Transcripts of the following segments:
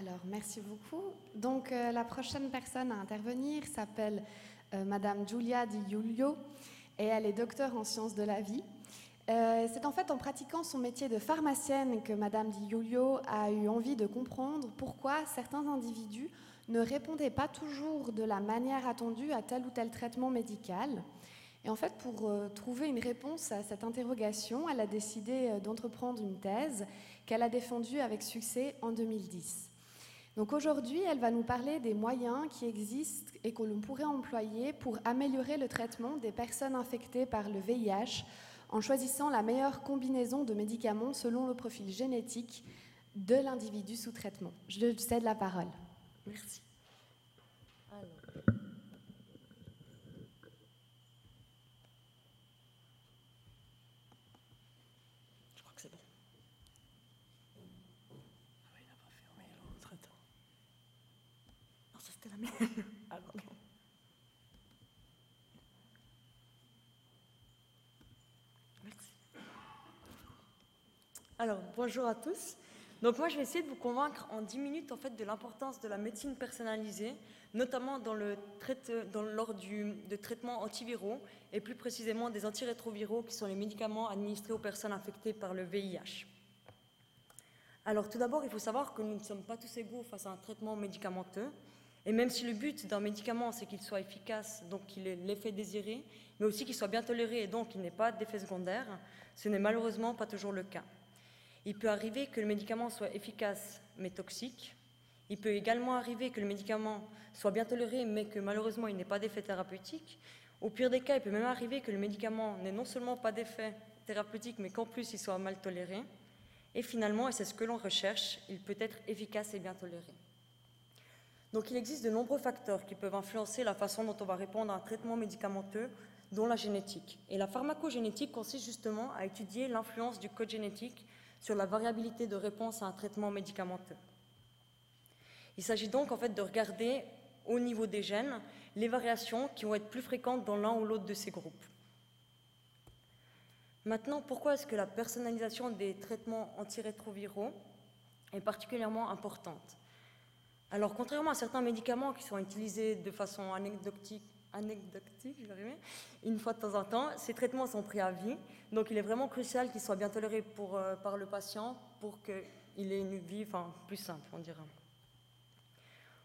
Alors, merci beaucoup. Donc, euh, la prochaine personne à intervenir s'appelle euh, Madame Giulia Di Giulio et elle est docteur en sciences de la vie. Euh, c'est en fait en pratiquant son métier de pharmacienne que Madame Di Giulio a eu envie de comprendre pourquoi certains individus ne répondaient pas toujours de la manière attendue à tel ou tel traitement médical. Et en fait, pour trouver une réponse à cette interrogation, elle a décidé d'entreprendre une thèse qu'elle a défendue avec succès en 2010. Donc aujourd'hui, elle va nous parler des moyens qui existent et que l'on pourrait employer pour améliorer le traitement des personnes infectées par le VIH en choisissant la meilleure combinaison de médicaments selon le profil génétique de l'individu sous traitement. Je cède la parole. Merci. Je crois que c'est bon. Ah oui, il n'a pas fermé l'autre. Attends. Ah. Alors, bonjour à tous. Donc moi, je vais essayer de vous convaincre en 10 minutes en fait, de l'importance de la médecine personnalisée, notamment dans le lors du, de traitements antiviraux et plus précisément des antirétroviraux qui sont les médicaments administrés aux personnes infectées par le VIH. Alors tout d'abord, il faut savoir que nous ne sommes pas tous égaux face à un traitement médicamenteux. Et même si le but d'un médicament, c'est qu'il soit efficace, donc qu'il ait l'effet désiré, mais aussi qu'il soit bien toléré et donc qu'il n'ait pas d'effet secondaire, ce n'est malheureusement pas toujours le cas. Il peut arriver que le médicament soit efficace mais toxique. Il peut également arriver que le médicament soit bien toléré mais que malheureusement il n'ait pas d'effet thérapeutique. Au pire des cas, il peut même arriver que le médicament n'ait non seulement pas d'effet thérapeutique mais qu'en plus il soit mal toléré. Et finalement, et c'est ce que l'on recherche, il peut être efficace et bien toléré. Donc il existe de nombreux facteurs qui peuvent influencer la façon dont on va répondre à un traitement médicamenteux, dont la génétique. Et la pharmacogénétique consiste justement à étudier l'influence du code génétique sur la variabilité de réponse à un traitement médicamenteux. Il s'agit donc en fait de regarder au niveau des gènes les variations qui vont être plus fréquentes dans l'un ou l'autre de ces groupes. Maintenant, pourquoi est-ce que la personnalisation des traitements antirétroviraux est particulièrement importante? Alors, contrairement à certains médicaments qui sont utilisés de façon anecdotique une fois de temps en temps. Ces traitements sont pris à vie, donc il est vraiment crucial qu'ils soient bien tolérés euh, par le patient pour qu'il ait une vie enfin, plus simple, on dira.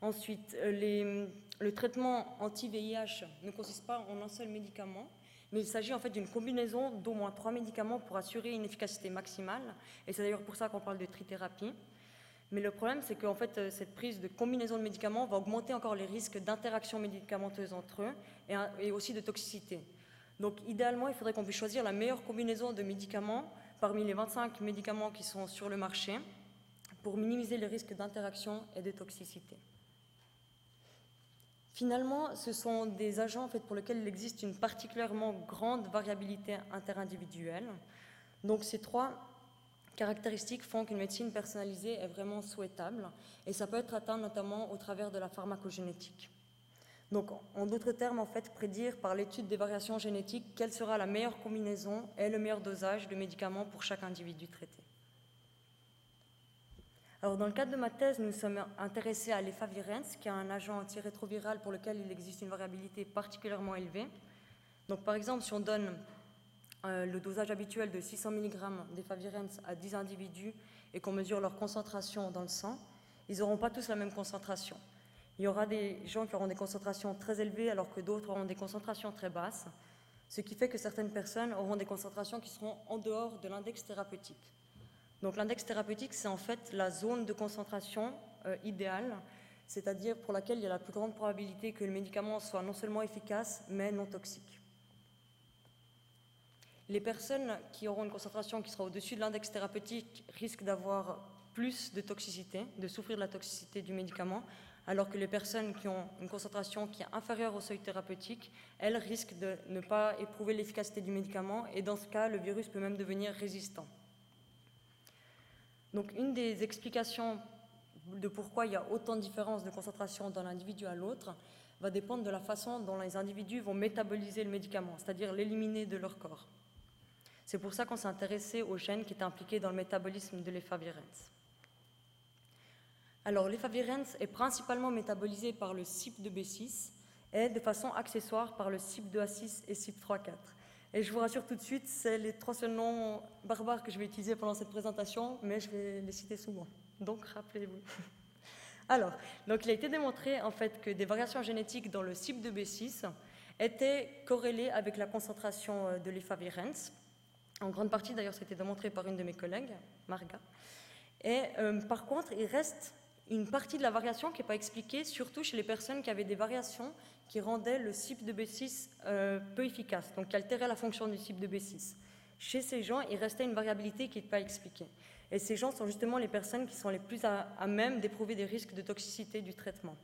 Ensuite, euh, les, le traitement anti-VIH ne consiste pas en un seul médicament, mais il s'agit en fait d'une combinaison d'au moins trois médicaments pour assurer une efficacité maximale, et c'est d'ailleurs pour ça qu'on parle de trithérapie. Mais le problème, c'est qu'en fait, euh, cette prise de combinaison de médicaments va augmenter encore les risques d'interaction médicamenteuse entre eux et, aussi de toxicité. Donc, idéalement, il faudrait qu'on puisse choisir la meilleure combinaison de médicaments parmi les 25 médicaments qui sont sur le marché pour minimiser les risques d'interaction et de toxicité. Finalement, ce sont des agents en fait, pour lesquels il existe une particulièrement grande variabilité interindividuelle. Donc, ces trois caractéristiques font qu'une médecine personnalisée est vraiment souhaitable et ça peut être atteint notamment au travers de la pharmacogénétique. Donc, en d'autres termes, en fait, prédire par l'étude des variations génétiques quelle sera la meilleure combinaison et le meilleur dosage de médicaments pour chaque individu traité. Alors, dans le cadre de ma thèse, nous sommes intéressés à l'efavirenz, qui est un agent antirétroviral pour lequel il existe une variabilité particulièrement élevée. Donc, par exemple, si on donne le dosage habituel de 600 mg d'efavirenz à 10 individus et qu'on mesure leur concentration dans le sang, ils n'auront pas tous la même concentration. Il y aura des gens qui auront des concentrations très élevées alors que d'autres auront des concentrations très basses, ce qui fait que certaines personnes auront des concentrations qui seront en dehors de l'index thérapeutique. Donc l'index thérapeutique, c'est en fait la zone de concentration euh, idéale, c'est-à-dire pour laquelle il y a la plus grande probabilité que le médicament soit non seulement efficace, mais non toxique. Les personnes qui auront une concentration qui sera au-dessus de l'index thérapeutique risquent d'avoir plus de toxicité, de souffrir de la toxicité du médicament, alors que les personnes qui ont une concentration qui est inférieure au seuil thérapeutique, elles risquent de ne pas éprouver l'efficacité du médicament et dans ce cas, le virus peut même devenir résistant. Donc une des explications de pourquoi il y a autant de différences de concentration d'un individu à l'autre va dépendre de la façon dont les individus vont métaboliser le médicament, c'est-à-dire l'éliminer de leur corps. C'est pour ça qu'on s'est intéressé aux gènes qui étaient impliqués dans le métabolisme de l'effavirenz. Alors, l'efavirenz est principalement métabolisé par le CYP2B6 et de façon accessoire par le CYP2A6 et CYP3A4. Et je vous rassure tout de suite, c'est les trois seuls noms barbares que je vais utiliser pendant cette présentation, mais je vais les citer souvent. Donc, rappelez-vous. Alors, donc il a été démontré en fait que des variations génétiques dans le CYP2B6 étaient corrélées avec la concentration euh, de l'efavirenz. En grande partie, d'ailleurs, c'était démontré par une de mes collègues, Marga. Et euh, par contre, il reste une partie de la variation qui n'est pas expliquée, surtout chez les personnes qui avaient des variations qui rendaient le CYP2B6 euh, peu efficace, donc qui altéraient la fonction du CYP2B6. Chez ces gens, il restait une variabilité qui n'est pas expliquée. Et ces gens sont justement les personnes qui sont les plus à, à même d'éprouver des risques de toxicité du traitement.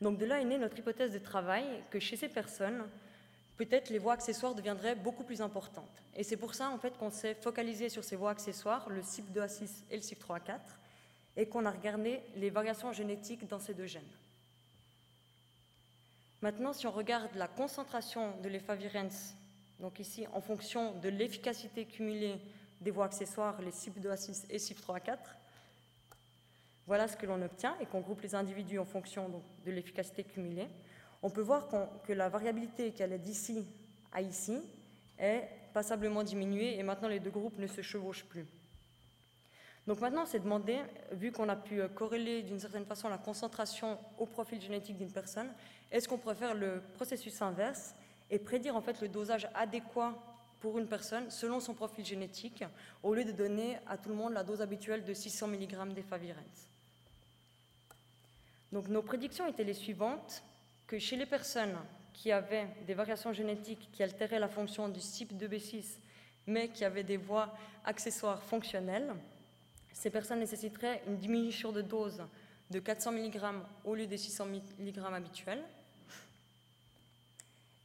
Donc de là est née notre hypothèse de travail que chez ces personnes, peut-être les voies accessoires deviendraient beaucoup plus importantes. Et c'est pour ça en fait qu'on s'est focalisé sur ces voies accessoires, le CYP2A6 et le CYP3A4, et qu'on a regardé les variations génétiques dans ces deux gènes. Maintenant, si on regarde la concentration de l'efavirenz, donc ici en fonction de l'efficacité cumulée des voies accessoires, les CYP2A6 et CYP3A4, voilà ce que l'on obtient et qu'on groupe les individus en fonction de l'efficacité cumulée. On peut voir que la variabilité qui allait d'ici à ici est passablement diminuée et maintenant les deux groupes ne se chevauchent plus. Donc maintenant, c'est demandé, vu qu'on a pu corréler d'une certaine façon la concentration au profil génétique d'une personne, est-ce qu'on pourrait faire le processus inverse et prédire en fait le dosage adéquat pour une personne selon son profil génétique, au lieu de donner à tout le monde la dose habituelle de 600 mg d'efavirenz. Donc nos prédictions étaient les suivantes, que chez les personnes qui avaient des variations génétiques qui altéraient la fonction du CYP2B6, mais qui avaient des voies accessoires fonctionnelles, ces personnes nécessiteraient une diminution de dose de 400 mg au lieu des 600 mg habituels,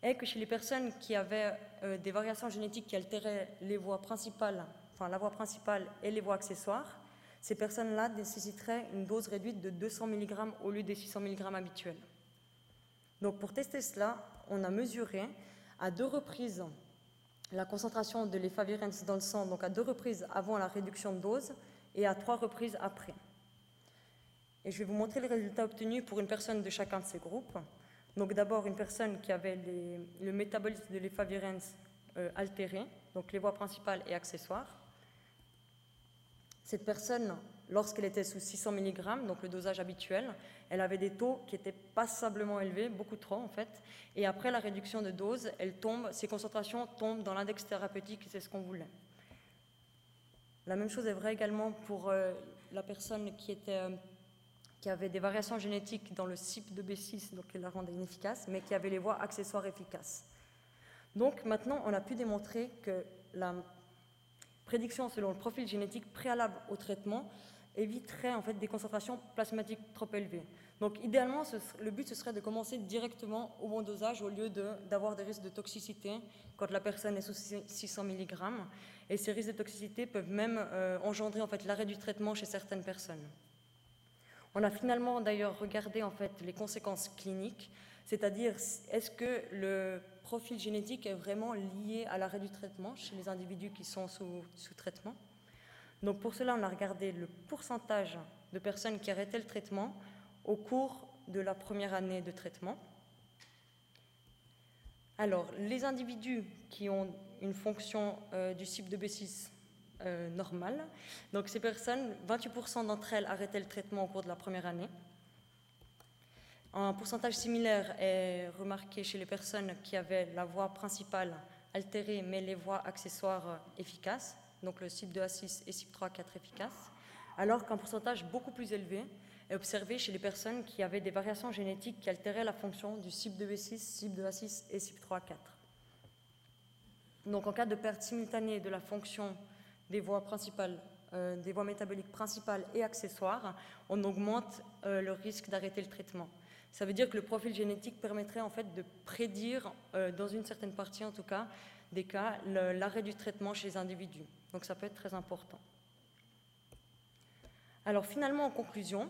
et que chez les personnes qui avaient euh, des variations génétiques qui altéraient les voies principales, enfin la voie principale et les voies accessoires, ces personnes-là nécessiteraient une dose réduite de 200 mg au lieu des 600 mg habituels. Donc pour tester cela, on a mesuré à deux reprises la concentration de l'efavirenz dans le sang, donc à deux reprises avant la réduction de dose et à trois reprises après. Et je vais vous montrer les résultats obtenus pour une personne de chacun de ces groupes. Donc d'abord une personne qui avait le métabolisme de l'efavirenz euh, altéré, donc les voies principales et accessoires. Cette personne, lorsqu'elle était sous 600 mg, donc le dosage habituel, elle avait des taux qui étaient passablement élevés, beaucoup trop en fait. Et après la réduction de dose, elle ces concentrations tombent dans l'index thérapeutique, c'est ce qu'on voulait. La même chose est vraie également pour euh, la personne euh, qui avait des variations génétiques dans le CYP de B6, donc qui la rendait inefficace, mais qui avait les voies accessoires efficaces. Donc maintenant, on a pu démontrer que la prédiction selon le profil génétique préalable au traitement éviterait en fait des concentrations plasmatiques trop élevées. Donc idéalement, le but serait de commencer directement au bon dosage au lieu d'avoir des risques de toxicité quand la personne est sous 600 mg. Et ces risques de toxicité peuvent même euh, engendrer en fait l'arrêt du traitement chez certaines personnes. On a finalement d'ailleurs regardé en fait les conséquences cliniques, c'est-à-dire est-ce que le profil génétique est vraiment lié à l'arrêt du traitement chez les individus qui sont sous traitement? Donc pour cela, on a regardé le pourcentage de personnes qui arrêtaient le traitement au cours de la première année de traitement. Alors, les individus qui ont une fonction euh, du CYP de B6 euh, normale, ces personnes, 28% d'entre elles arrêtaient le traitement au cours de la première année. Un pourcentage similaire est remarqué chez les personnes qui avaient la voie principale altérée mais les voies accessoires efficaces, donc le CYP2A6 et CYP3A4 efficaces, alors qu'un pourcentage beaucoup plus élevé est observé chez les personnes qui avaient des variations génétiques qui altéraient la fonction du CYP2B6, CYP2A6 et CYP3A4. Donc en cas de perte simultanée de la fonction des voies principales, euh, des voies métaboliques principales et accessoires, on augmente euh, le risque d'arrêter le traitement. Ça veut dire que le profil génétique permettrait en fait de prédire, euh, dans une certaine partie en tout cas, des cas, l'arrêt du traitement chez les individus. Donc ça peut être très important. Alors finalement, en conclusion,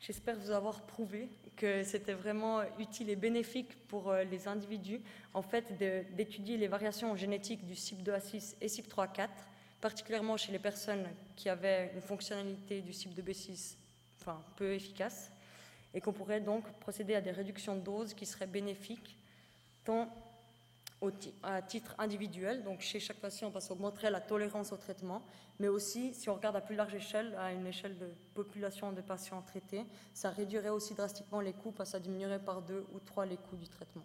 j'espère vous avoir prouvé que c'était vraiment utile et bénéfique pour euh, les individus en fait d'étudier les variations génétiques du CYP2A6 et CYP3A4 particulièrement chez les personnes qui avaient une fonctionnalité du cible de B6 enfin, peu efficace, et qu'on pourrait donc procéder à des réductions de doses qui seraient bénéfiques tant à titre individuel, donc chez chaque patient, parce qu'on la tolérance au traitement, mais aussi, si on regarde à plus large échelle, à une échelle de population de patients traités, ça réduirait aussi drastiquement les coûts, parce que ça diminuerait par deux ou trois les coûts du traitement.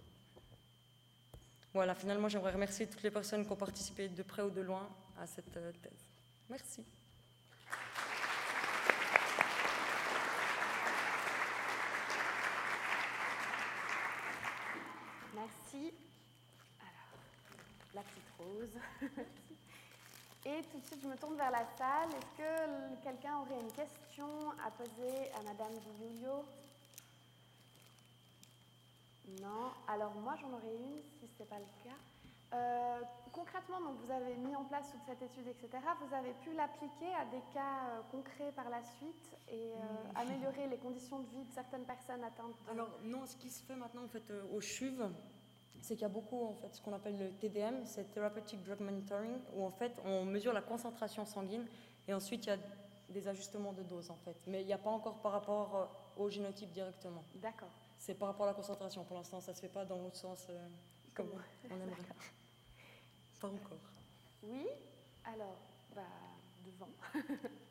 Voilà, finalement, j'aimerais remercier toutes les personnes qui ont participé de près ou de loin à cette euh, thèse. Merci. Merci. La petite rose. Et tout de suite, je me tourne vers la salle. Est-ce que quelqu'un aurait une question à poser à Madame Di Non. Alors moi, j'en aurais une, si ce n'est pas le cas. Euh, concrètement, donc, vous avez mis en place toute cette étude, etc. Vous avez pu l'appliquer à des cas euh, concrets par la suite et euh, améliorer les conditions de vie de certaines personnes atteintes Alors non, ce qui se fait maintenant en fait, au CHUV, c'est qu'il y a beaucoup en fait, ce qu'on appelle le TDM, c'est Therapeutic Drug Monitoring, où en fait on mesure la concentration sanguine et ensuite il y a des ajustements de dose en fait. Mais il n'y a pas encore par rapport au génotype directement. D'accord. C'est par rapport à la concentration. Pour l'instant, ça ne se fait pas dans l'autre sens comme on aimerait. Pas encore. Oui Alors, bah, devant.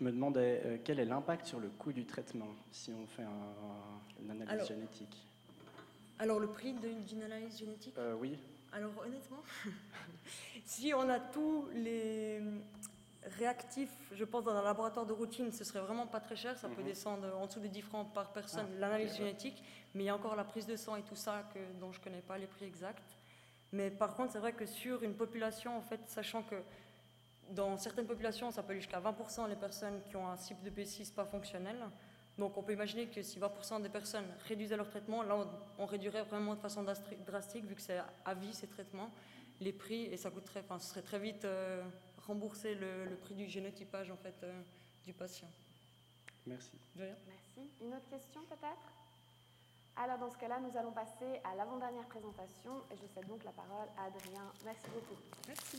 Je me demandais euh, quel est l'impact sur le coût du traitement si on fait une analyse génétique. Alors, le prix d'une analyse génétique? Euh, Oui. Alors, honnêtement, si on a tous les réactifs, je pense, dans un laboratoire de routine, ce serait vraiment pas très cher. Ça peut mhm. descendre en dessous de 10 francs par personne, ah, l'analyse génétique. Mais il y a encore la prise de sang et tout ça que, dont je ne connais pas les prix exacts. Mais par contre, c'est vrai que sur une population, en fait, sachant que dans certaines populations, ça peut aller jusqu'à 20% les personnes qui ont un cycle de B6 pas fonctionnel. Donc on peut imaginer que si 20% des personnes réduisaient leur traitement, là on, réduirait vraiment de façon drastique, vu que c'est à vie ces traitements, les prix, et ça coûterait, enfin ce serait très vite euh, rembourser le, prix du génotypage en fait, euh, du patient. Merci. Merci. Une autre question peut-être? Alors dans ce cas-là, nous allons passer à l'avant-dernière présentation et je cède donc la parole à Adrien. Merci beaucoup. Merci.